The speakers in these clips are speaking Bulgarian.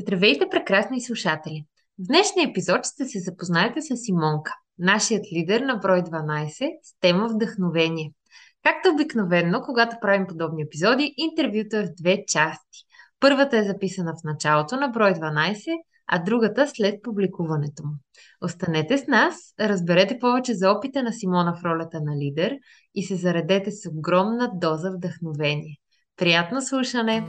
Здравейте, прекрасни слушатели! В днешния епизод ще се запознаете с Симонка, нашият лидер на брой 12 с тема Вдъхновение. Както обикновено, когато правим подобни епизоди, интервюто е в две части. Първата е записана в началото на брой 12, а другата след публикуването му. Останете с нас, разберете повече за опита на Симона в ролята на лидер и се заредете с огромна доза вдъхновение. Приятно слушане!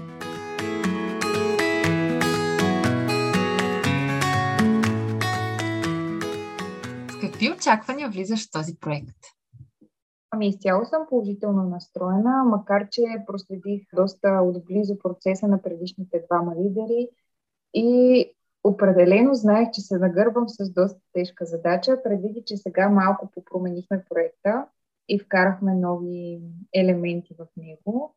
Какви очаквания влизаш в този проект? Ами изцяло съм положително настроена, макар че проследих доста отблизо процеса на предишните двама лидери и определено знаех, че се нагърбвам с доста тежка задача, предвиди, че сега малко попроменихме проекта и вкарахме нови елементи в него.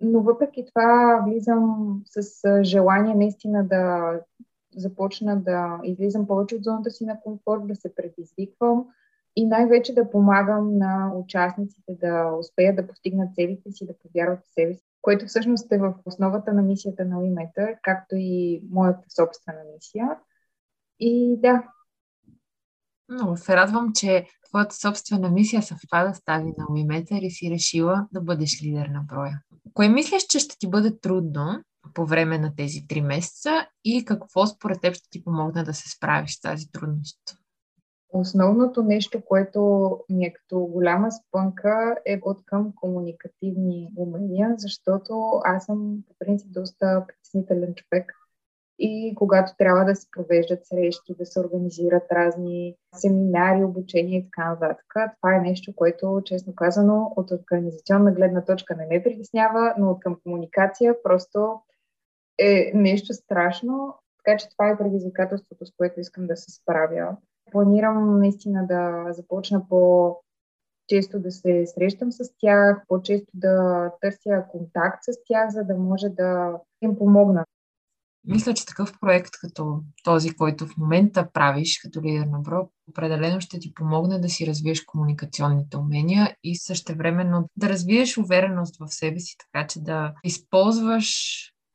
Но въпреки това влизам с желание наистина да започна да излизам повече от зоната си на комфорт, да се предизвиквам и най-вече да помагам на участниците да успеят да постигнат целите си, да повярват в себе си, което всъщност е в основата на мисията на Уиметър, както и моята собствена мисия. И да. Много се радвам, че твоята собствена мисия съвпада с тази на Уиметър и си решила да бъдеш лидер на броя. Кое мислиш, че ще ти бъде трудно по време на тези три месеца и какво според теб ще ти помогне да се справиш с тази трудност? Основното нещо, което ми е като голяма спънка е от към комуникативни умения, защото аз съм по принцип доста притеснителен човек и когато трябва да се провеждат срещи, да се организират разни семинари, обучения и така нататък. Това е нещо, което, честно казано, от организационна гледна точка не ме притеснява, но от към комуникация просто е нещо страшно, така че това е предизвикателството, с което искам да се справя. Планирам наистина да започна по често да се срещам с тях, по-често да търся контакт с тях, за да може да им помогна. Мисля, че такъв проект като този, който в момента правиш като лидер на БРО, определено ще ти помогне да си развиеш комуникационните умения и същевременно да развиеш увереност в себе си, така че да използваш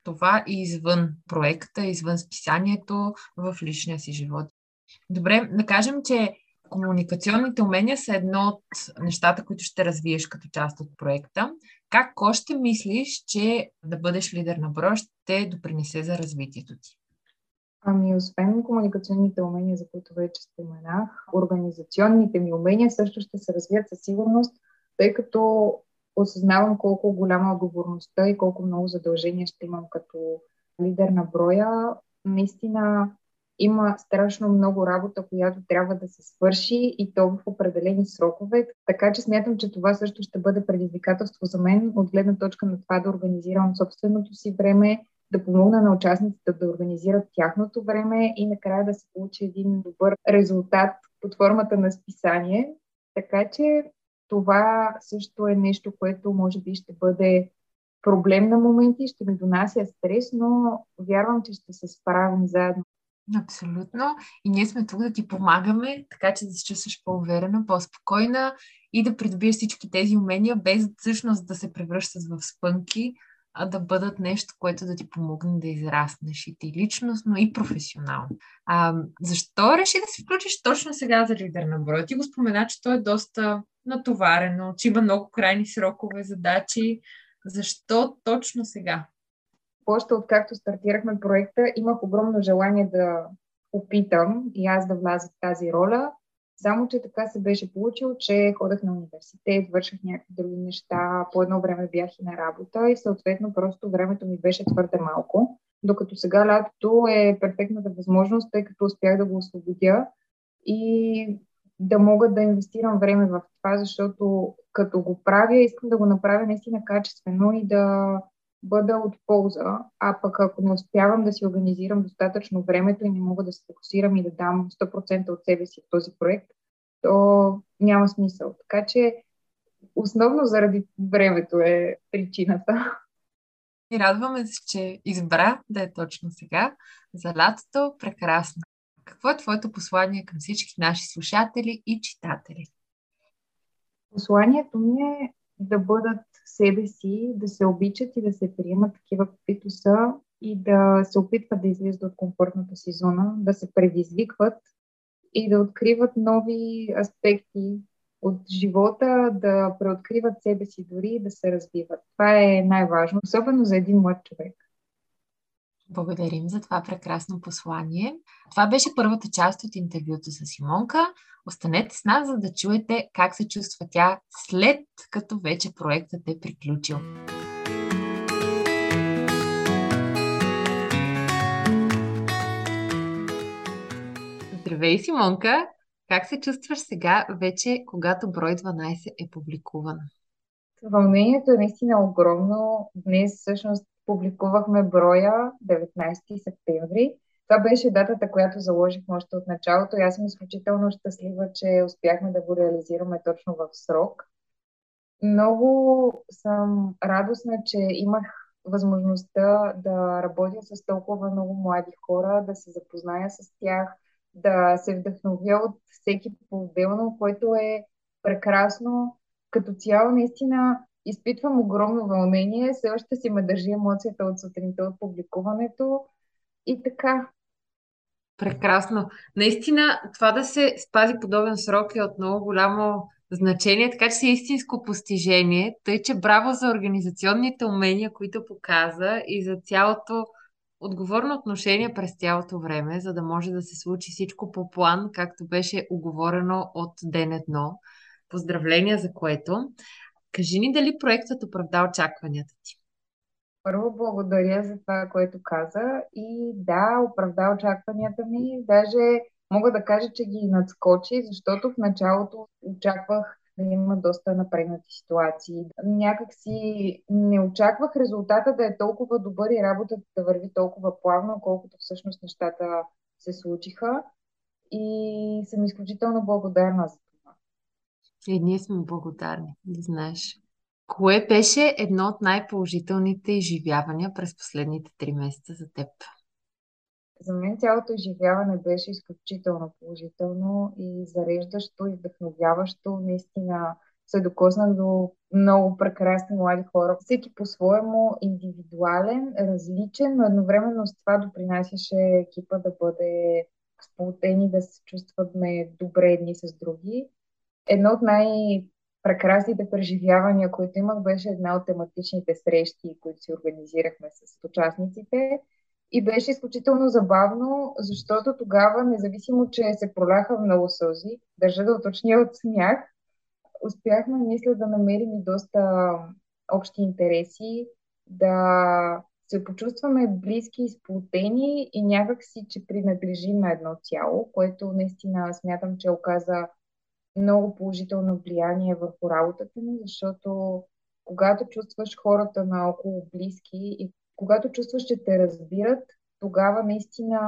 това и извън проекта, извън списанието, в личния си живот. Добре, да кажем, че комуникационните умения са едно от нещата, които ще развиеш като част от проекта. Как още мислиш, че да бъдеш лидер на броя ще допринесе за развитието ти? Ами, освен комуникационните умения, за които вече споменах, организационните ми умения също ще се развият със сигурност, тъй като осъзнавам колко голяма отговорността и колко много задължения ще имам като лидер на броя. Наистина има страшно много работа, която трябва да се свърши и то в определени срокове. Така че смятам, че това също ще бъде предизвикателство за мен от гледна точка на това да организирам собственото си време, да помогна на участниците да организират тяхното време и накрая да се получи един добър резултат под формата на списание. Така че това също е нещо, което може би ще бъде проблем на моменти, ще ми донася стрес, но вярвам, че ще се справим заедно. Абсолютно. И ние сме тук да ти помагаме, така че да се чувстваш по-уверена, по-спокойна и да придобиеш всички тези умения, без всъщност да се превръщат в спънки, а да бъдат нещо, което да ти помогне да израснеш и ти личностно, и професионално. А, защо реши да се включиш точно сега за лидер на броя? Ти го спомена, че то е доста натоварено, че има много крайни срокове, задачи. Защо точно сега? Още откакто стартирахме проекта, имах огромно желание да опитам и аз да вляза в тази роля. Само, че така се беше получило, че ходах на университет, върших някакви други неща, по едно време бях и на работа и съответно просто времето ми беше твърде малко. Докато сега лятото е перфектната възможност, тъй като успях да го освободя и да мога да инвестирам време в това, защото като го правя, искам да го направя наистина качествено и да бъда от полза, а пък ако не успявам да си организирам достатъчно времето и не мога да се фокусирам и да дам 100% от себе си в този проект, то няма смисъл. Така че основно заради времето е причината. И радваме се, че избра да е точно сега. За лятото прекрасно. Какво е твоето послание към всички наши слушатели и читатели? Посланието ми е да бъдат себе си, да се обичат и да се приемат такива, каквито са и да се опитват да излизат от комфортната си зона, да се предизвикват и да откриват нови аспекти от живота, да преоткриват себе си дори и да се развиват. Това е най-важно, особено за един млад човек. Благодарим за това прекрасно послание. Това беше първата част от интервюто с Симонка. Останете с нас, за да чуете как се чувства тя след като вече проектът е приключил. Здравей, Симонка! Как се чувстваш сега, вече когато брой 12 е публикуван? Вълнението е наистина огромно. Днес всъщност публикувахме броя 19 септември. Това беше датата, която заложихме още от началото и аз съм изключително щастлива, че успяхме да го реализираме точно в срок. Много съм радостна, че имах възможността да работя с толкова много млади хора, да се запозная с тях, да се вдъхновя от всеки по-отделно, което е прекрасно. Като цяло, наистина, изпитвам огромно вълнение. Все още си ме държи емоцията от сутринта от публикуването. И така. Прекрасно. Наистина, това да се спази подобен срок е от много голямо значение, така че си истинско постижение. Тъй, че браво за организационните умения, които показа и за цялото отговорно отношение през цялото време, за да може да се случи всичко по план, както беше оговорено от ден едно. Поздравления за което. Кажи ни дали проектът оправда очакванията ти. Първо благодаря за това, което каза и да, оправда очакванията ми. Даже мога да кажа, че ги надскочи, защото в началото очаквах да има доста напрегнати ситуации. Някак си не очаквах резултата да е толкова добър и работата да върви толкова плавно, колкото всъщност нещата се случиха. И съм изключително благодарна за. И ние сме благодарни, да знаеш. Кое беше едно от най-положителните изживявания през последните три месеца за теб? За мен цялото изживяване беше изключително положително и зареждащо и вдъхновяващо. Наистина се докоснах до много прекрасни млади хора. Всеки по-своему индивидуален, различен, но едновременно с това допринасяше екипа да бъде сплутени, да се чувстваме добре едни с други. Едно от най- прекрасните преживявания, които имах, беше една от тематичните срещи, които си организирахме с участниците. И беше изключително забавно, защото тогава, независимо, че се проляха много сълзи, държа да уточня от смях, успяхме, мисля, да намерим и доста общи интереси, да се почувстваме близки и сплутени и някак си, че принадлежим на едно цяло, което наистина смятам, че оказа много положително влияние върху работата ми, защото когато чувстваш хората наоколо близки и когато чувстваш, че те разбират, тогава наистина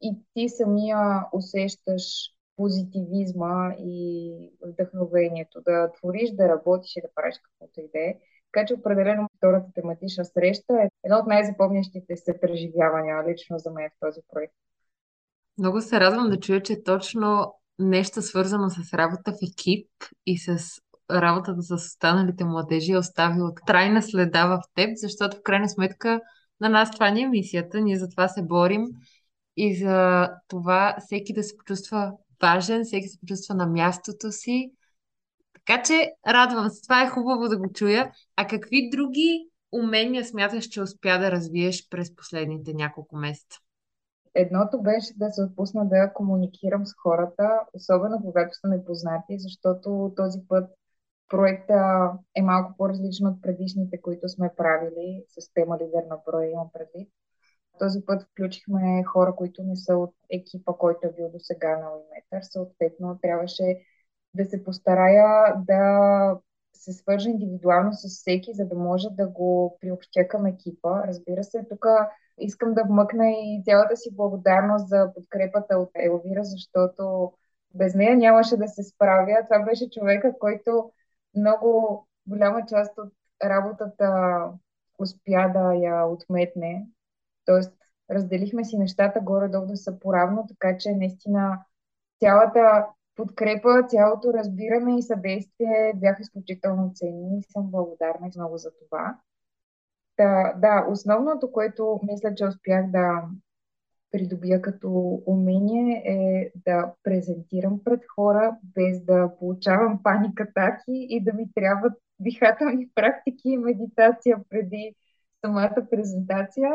и ти самия усещаш позитивизма и вдъхновението да твориш, да работиш и да правиш каквото и да е. Така че определено втората тематична среща е едно от най-запомнящите се преживявания лично за мен в този проект. Много се радвам да чуя, че точно нещо свързано с работа в екип и с работата с останалите младежи е оставил трайна следа в теб, защото в крайна сметка на нас това ни е мисията, ние за това се борим и за това всеки да се почувства важен, всеки се почувства на мястото си. Така че радвам се, това е хубаво да го чуя. А какви други умения смяташ, че успя да развиеш през последните няколко месеца? Едното беше да се отпусна да комуникирам с хората, особено когато са непознати, защото този път проекта е малко по-различен от предишните, които сме правили с тема Лидер на броя, имам предвид. Този път включихме хора, които не са от екипа, който е бил до сега на Уиметър. Съответно, трябваше да се постарая да се свържа индивидуално с всеки, за да може да го приобщя към екипа. Разбира се, тук искам да вмъкна и цялата си благодарност за подкрепата от Елвира, защото без нея нямаше да се справя. Това беше човека, който много голяма част от работата успя да я отметне. Тоест, разделихме си нещата горе-долу да са поравно, така че наистина цялата подкрепа, цялото разбиране и съдействие бяха изключително ценни и съм благодарна много за това. Та, да, основното, което мисля, че успях да придобия като умение е да презентирам пред хора, без да получавам паникатаки и да ми трябват дихателни практики и медитация преди самата презентация.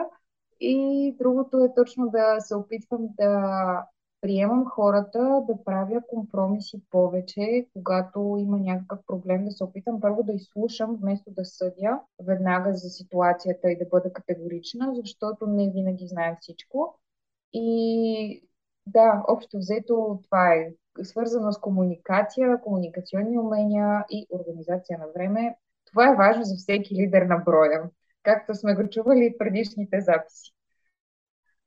И другото е точно да се опитвам да приемам хората, да правя компромиси повече, когато има някакъв проблем, да се опитам първо да изслушам, вместо да съдя веднага за ситуацията и да бъда категорична, защото не винаги знаем всичко. И да, общо взето това е свързано с комуникация, комуникационни умения и организация на време. Това е важно за всеки лидер на броя, както сме го чували в предишните записи.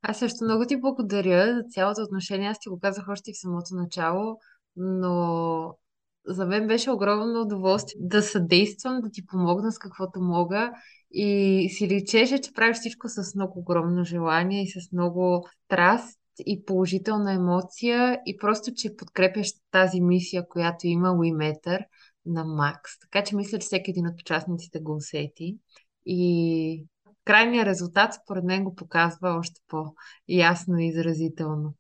Аз също много ти благодаря за цялото отношение. Аз ти го казах още в самото начало, но за мен беше огромно удоволствие да съдействам, да ти помогна с каквото мога и си личеше, че правиш всичко с много огромно желание и с много страст и положителна емоция и просто, че подкрепяш тази мисия, която има WeMeter на Макс. Така че мисля, че всеки един от участниците го усети. И крайният резултат, според мен, го показва още по-ясно и изразително.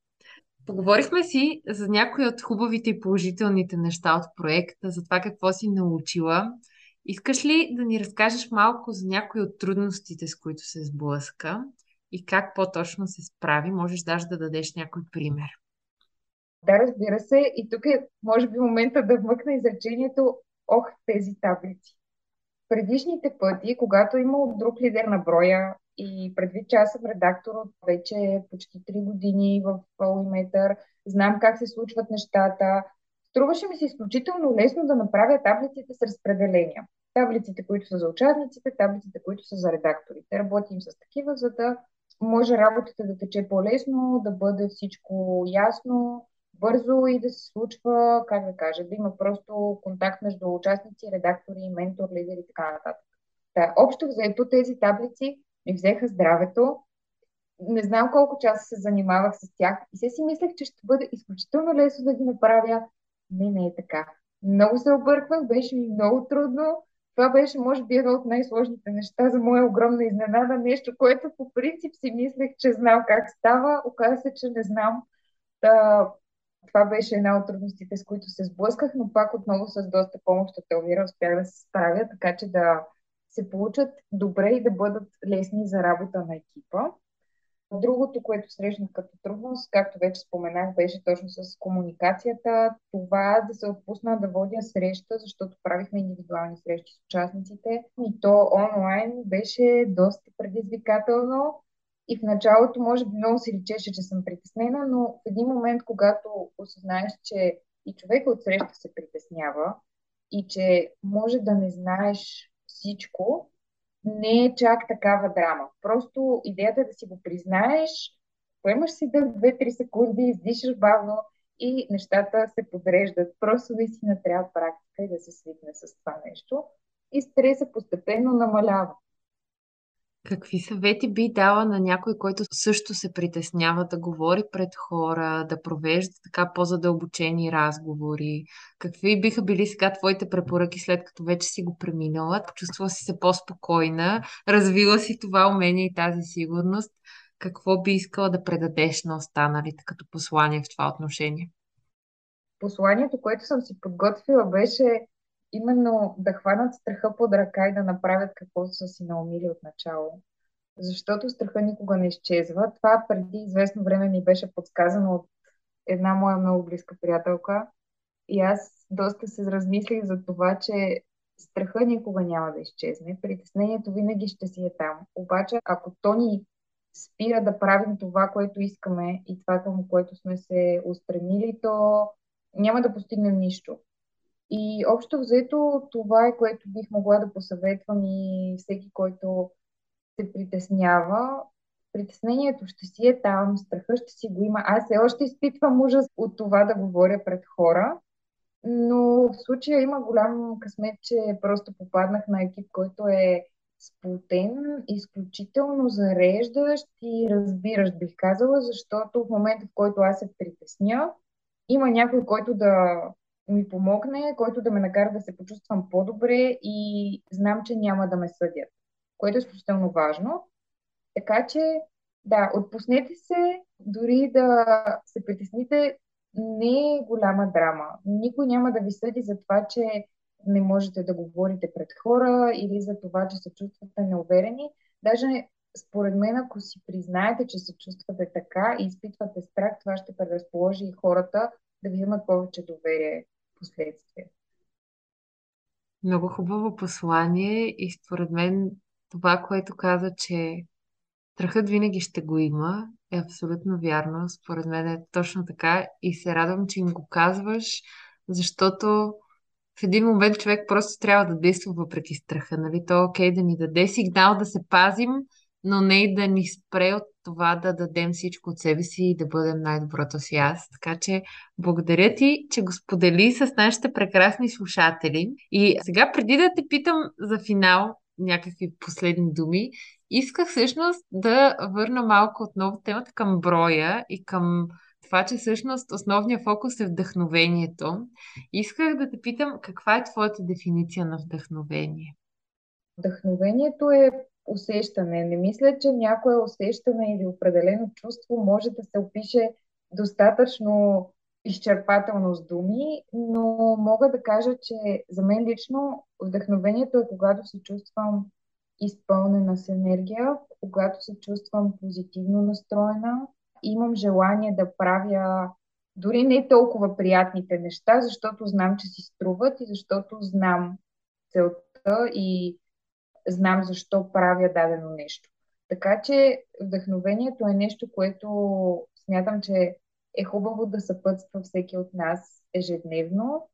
Поговорихме си за някои от хубавите и положителните неща от проекта, за това какво си научила. Искаш ли да ни разкажеш малко за някои от трудностите, с които се сблъска и как по-точно се справи? Можеш даже да дадеш някой пример. Да, разбира се. И тук е, може би, момента да вмъкна изречението Ох, тези таблици предишните пъти, когато е имал друг лидер на броя и предвид, че аз съм редактор от вече почти 3 години в Polymeter, знам как се случват нещата, струваше ми се изключително лесно да направя таблиците с разпределения. Таблиците, които са за участниците, таблиците, които са за редакторите. Работим с такива, за да може работата да тече по-лесно, да бъде всичко ясно, бързо и да се случва, как да кажа, да има просто контакт между участници, редактори, ментор, лидери и така нататък. Та, общо взето тези таблици ми взеха здравето. Не знам колко часа се занимавах с тях и се си мислех, че ще бъде изключително лесно да ги направя. Не, не е така. Много се обърквах, беше ми много трудно. Това беше, може би, едно от най-сложните неща за моя огромна изненада. Нещо, което по принцип си мислех, че знам как става. Оказа се, че не знам. Та, това беше една от трудностите, с които се сблъсках, но пак отново с доста помощ от Елвира успях да се справя, така че да се получат добре и да бъдат лесни за работа на екипа. Другото, което срещнах като трудност, както вече споменах, беше точно с комуникацията. Това да се отпусна да водя среща, защото правихме индивидуални срещи с участниците. И то онлайн беше доста предизвикателно. И в началото, може би, много се личеше, че съм притеснена, но в един момент, когато осъзнаеш, че и човека от среща се притеснява и че може да не знаеш всичко, не е чак такава драма. Просто идеята е да си го признаеш, поемаш си дъх 2-3 секунди, издишаш бавно и нещата се подреждат. Просто наистина трябва практика и да се свикне с това нещо. И стреса постепенно намалява. Какви съвети би дала на някой, който също се притеснява да говори пред хора, да провежда така по-задълбочени разговори? Какви биха били сега твоите препоръки, след като вече си го преминала, почувствала си се по-спокойна, развила си това умение и тази сигурност? Какво би искала да предадеш на останалите като послание в това отношение? Посланието, което съм си подготвила, беше именно да хванат страха под ръка и да направят каквото са си наумили от начало. Защото страха никога не изчезва. Това преди известно време ми беше подсказано от една моя много близка приятелка. И аз доста се размислих за това, че страха никога няма да изчезне. Притеснението винаги ще си е там. Обаче, ако то ни спира да правим това, което искаме и това, към което сме се устремили, то няма да постигнем нищо. И общо взето това е, което бих могла да посъветвам и всеки, който се притеснява. Притеснението ще си е там, страха ще си го има. Аз все още изпитвам ужас от това да говоря пред хора, но в случая има голям късмет, че просто попаднах на екип, който е сплутен, изключително зареждащ и разбиращ, бих казала, защото в момента, в който аз се притесня, има някой, който да ми помогне, който да ме накара да се почувствам по-добре и знам, че няма да ме съдят. което е изключително важно. Така че, да, отпуснете се, дори да се притесните, не е голяма драма. Никой няма да ви съди за това, че не можете да говорите пред хора или за това, че се чувствате неуверени. Даже според мен, ако си признаете, че се чувствате така и изпитвате страх, това ще предразположи и хората да ви имат повече доверие в последствие. Много хубаво послание и според мен това, което каза, че страхът винаги ще го има, е абсолютно вярно. Според мен е точно така и се радвам, че им го казваш, защото в един момент човек просто трябва да действа въпреки страха. Нали? То е окей да ни даде сигнал да се пазим, но не и да ни спре от това да дадем всичко от себе си и да бъдем най-доброто си аз. Така че благодаря ти, че го сподели с нашите прекрасни слушатели. И сега, преди да те питам за финал, някакви последни думи, исках всъщност да върна малко отново темата към броя и към това, че всъщност основният фокус е вдъхновението. Исках да те питам каква е твоята дефиниция на вдъхновение? Вдъхновението е усещане. Не мисля, че някое усещане или определено чувство може да се опише достатъчно изчерпателно с думи, но мога да кажа, че за мен лично вдъхновението е когато се чувствам изпълнена с енергия, когато се чувствам позитивно настроена, имам желание да правя дори не толкова приятните неща, защото знам, че си струват и защото знам целта и знам защо правя дадено нещо. Така че вдъхновението е нещо, което смятам, че е хубаво да съпътства всеки от нас ежедневно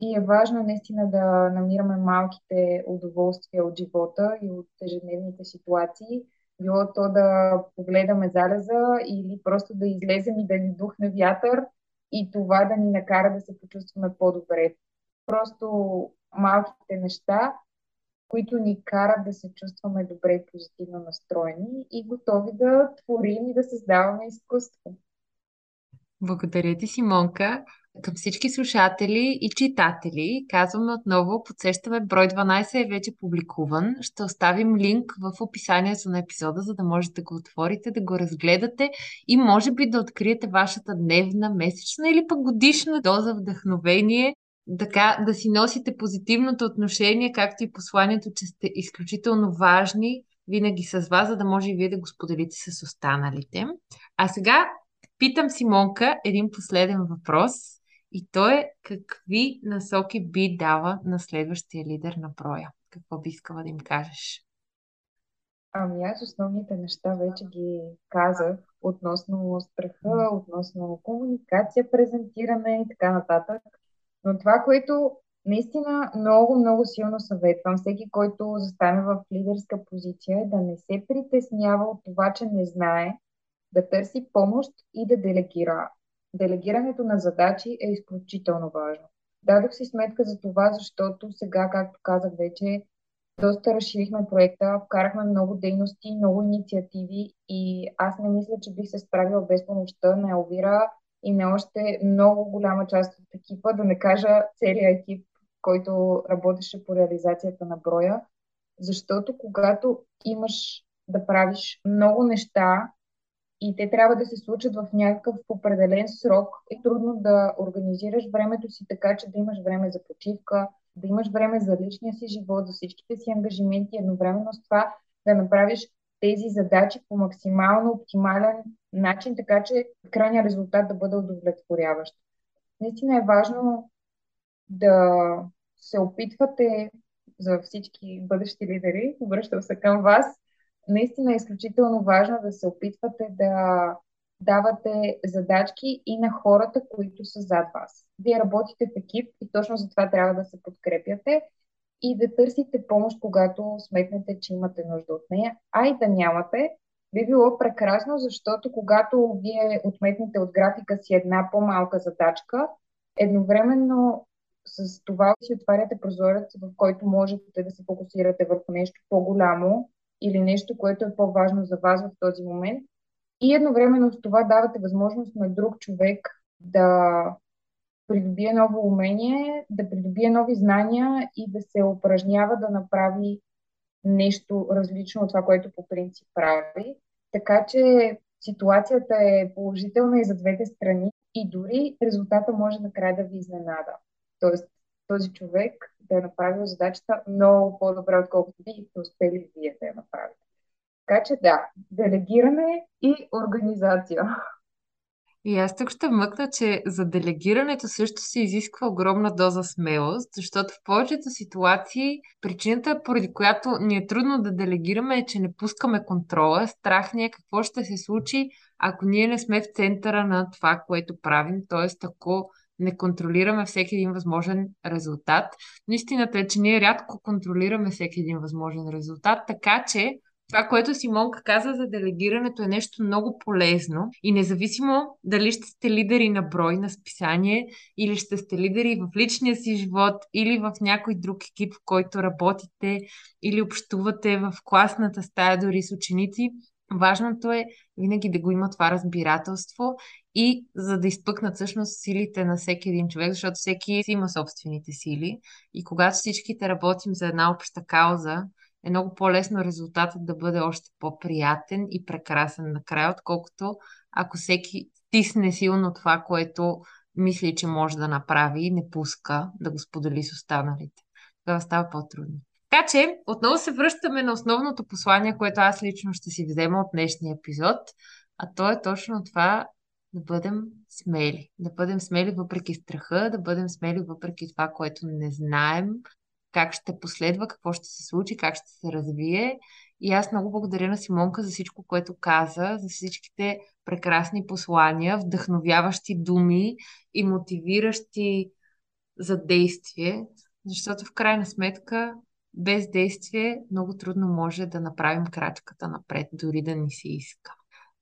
и е важно наистина да намираме малките удоволствия от живота и от ежедневните ситуации. Било то да погледаме залеза или просто да излезем и да ни духне вятър и това да ни накара да се почувстваме по-добре. Просто малките неща които ни карат да се чувстваме добре и позитивно настроени и готови да творим и да създаваме изкуство. Благодаря ти, Симонка. Към всички слушатели и читатели казваме отново, подсещаме брой 12 е вече публикуван. Ще оставим линк в описанието на епизода, за да можете да го отворите, да го разгледате и може би да откриете вашата дневна, месечна или пък годишна доза вдъхновение така да си носите позитивното отношение, както и посланието, че сте изключително важни винаги с вас, за да може и вие да го споделите с останалите. А сега питам Симонка един последен въпрос и то е какви насоки би дава на следващия лидер на броя? Какво би искала да им кажеш? Ами аз основните неща вече ги казах относно страха, относно комуникация, презентиране и така нататък. Но това, което наистина много, много силно съветвам всеки, който застане в лидерска позиция, е да не се притеснява от това, че не знае, да търси помощ и да делегира. Делегирането на задачи е изключително важно. Дадох си сметка за това, защото сега, както казах вече, доста разширихме проекта, вкарахме много дейности, много инициативи и аз не мисля, че бих се справила без помощта на Елвира и на още много голяма част от екипа, да не кажа целият екип, който работеше по реализацията на броя, защото когато имаш да правиш много неща и те трябва да се случат в някакъв определен срок, е трудно да организираш времето си така, че да имаш време за почивка, да имаш време за личния си живот, за всичките си ангажименти, едновременно с това да направиш тези задачи по максимално оптимален начин, така че крайният резултат да бъде удовлетворяващ. Наистина е важно да се опитвате за всички бъдещи лидери, обръщам се към вас, наистина е изключително важно да се опитвате да давате задачки и на хората, които са зад вас. Вие работите в екип и точно за това трябва да се подкрепяте и да търсите помощ, когато сметнете, че имате нужда от нея. А и да нямате, би било прекрасно, защото когато вие отметнете от графика си една по-малка задачка, едновременно с това си отваряте прозорец, в който можете да се фокусирате върху нещо по-голямо или нещо, което е по-важно за вас в този момент. И едновременно с това давате възможност на друг човек да придобие ново умение, да придобие нови знания и да се упражнява да направи нещо различно от това, което по принцип прави. Така че ситуацията е положителна и за двете страни и дори резултата може накрая да ви изненада. Тоест, този човек да е направил задачата много по-добре, отколкото бихте успели вие да я направите. Така че да, делегиране и организация. И аз тук ще мъкна, че за делегирането също се изисква огромна доза смелост, защото в повечето ситуации причината, поради която ни е трудно да делегираме е, че не пускаме контрола. Страх ни е какво ще се случи, ако ние не сме в центъра на това, което правим. Т.е. ако не контролираме всеки един възможен резултат. Но истината е, че ние рядко контролираме всеки един възможен резултат, така че това, което Симонка каза за делегирането е нещо много полезно. И независимо дали ще сте лидери на брой на списание или ще сте лидери в личния си живот или в някой друг екип, в който работите или общувате в класната стая дори с ученици, Важното е винаги да го има това разбирателство и за да изпъкнат всъщност силите на всеки един човек, защото всеки си има собствените сили. И когато всичките работим за една обща кауза, е много по-лесно резултатът да бъде още по-приятен и прекрасен накрая, отколкото ако всеки стисне силно това, което мисли, че може да направи и не пуска да го сподели с останалите. Това става по-трудно. Така че, отново се връщаме на основното послание, което аз лично ще си взема от днешния епизод, а то е точно това да бъдем смели. Да бъдем смели въпреки страха, да бъдем смели въпреки това, което не знаем, как ще последва, какво ще се случи, как ще се развие. И аз много благодаря на Симонка за всичко, което каза, за всичките прекрасни послания, вдъхновяващи думи и мотивиращи за действие, защото в крайна сметка без действие много трудно може да направим крачката напред, дори да ни се иска.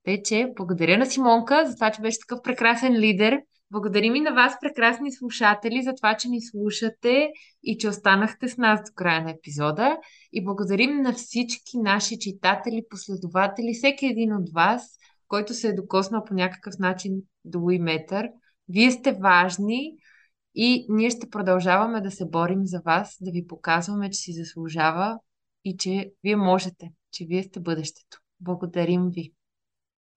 Тъй, че благодаря на Симонка за това, че беше такъв прекрасен лидер. Благодарим и на вас, прекрасни слушатели, за това, че ни слушате и че останахте с нас до края на епизода. И благодарим на всички наши читатели, последователи, всеки един от вас, който се е докоснал по някакъв начин до Уиметър. Вие сте важни и ние ще продължаваме да се борим за вас, да ви показваме, че си заслужава и че вие можете, че вие сте бъдещето. Благодарим ви.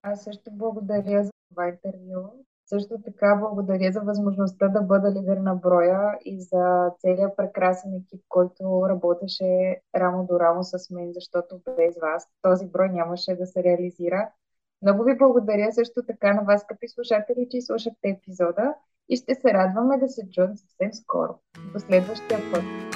Аз също благодаря за това интервю. Също така благодаря за възможността да бъда лидер на броя и за целият прекрасен екип, който работеше рамо до рамо с мен, защото без вас този брой нямаше да се реализира. Много ви благодаря също така на вас, скъпи слушатели, че слушахте епизода и ще се радваме да се чуем съвсем скоро. До следващия път!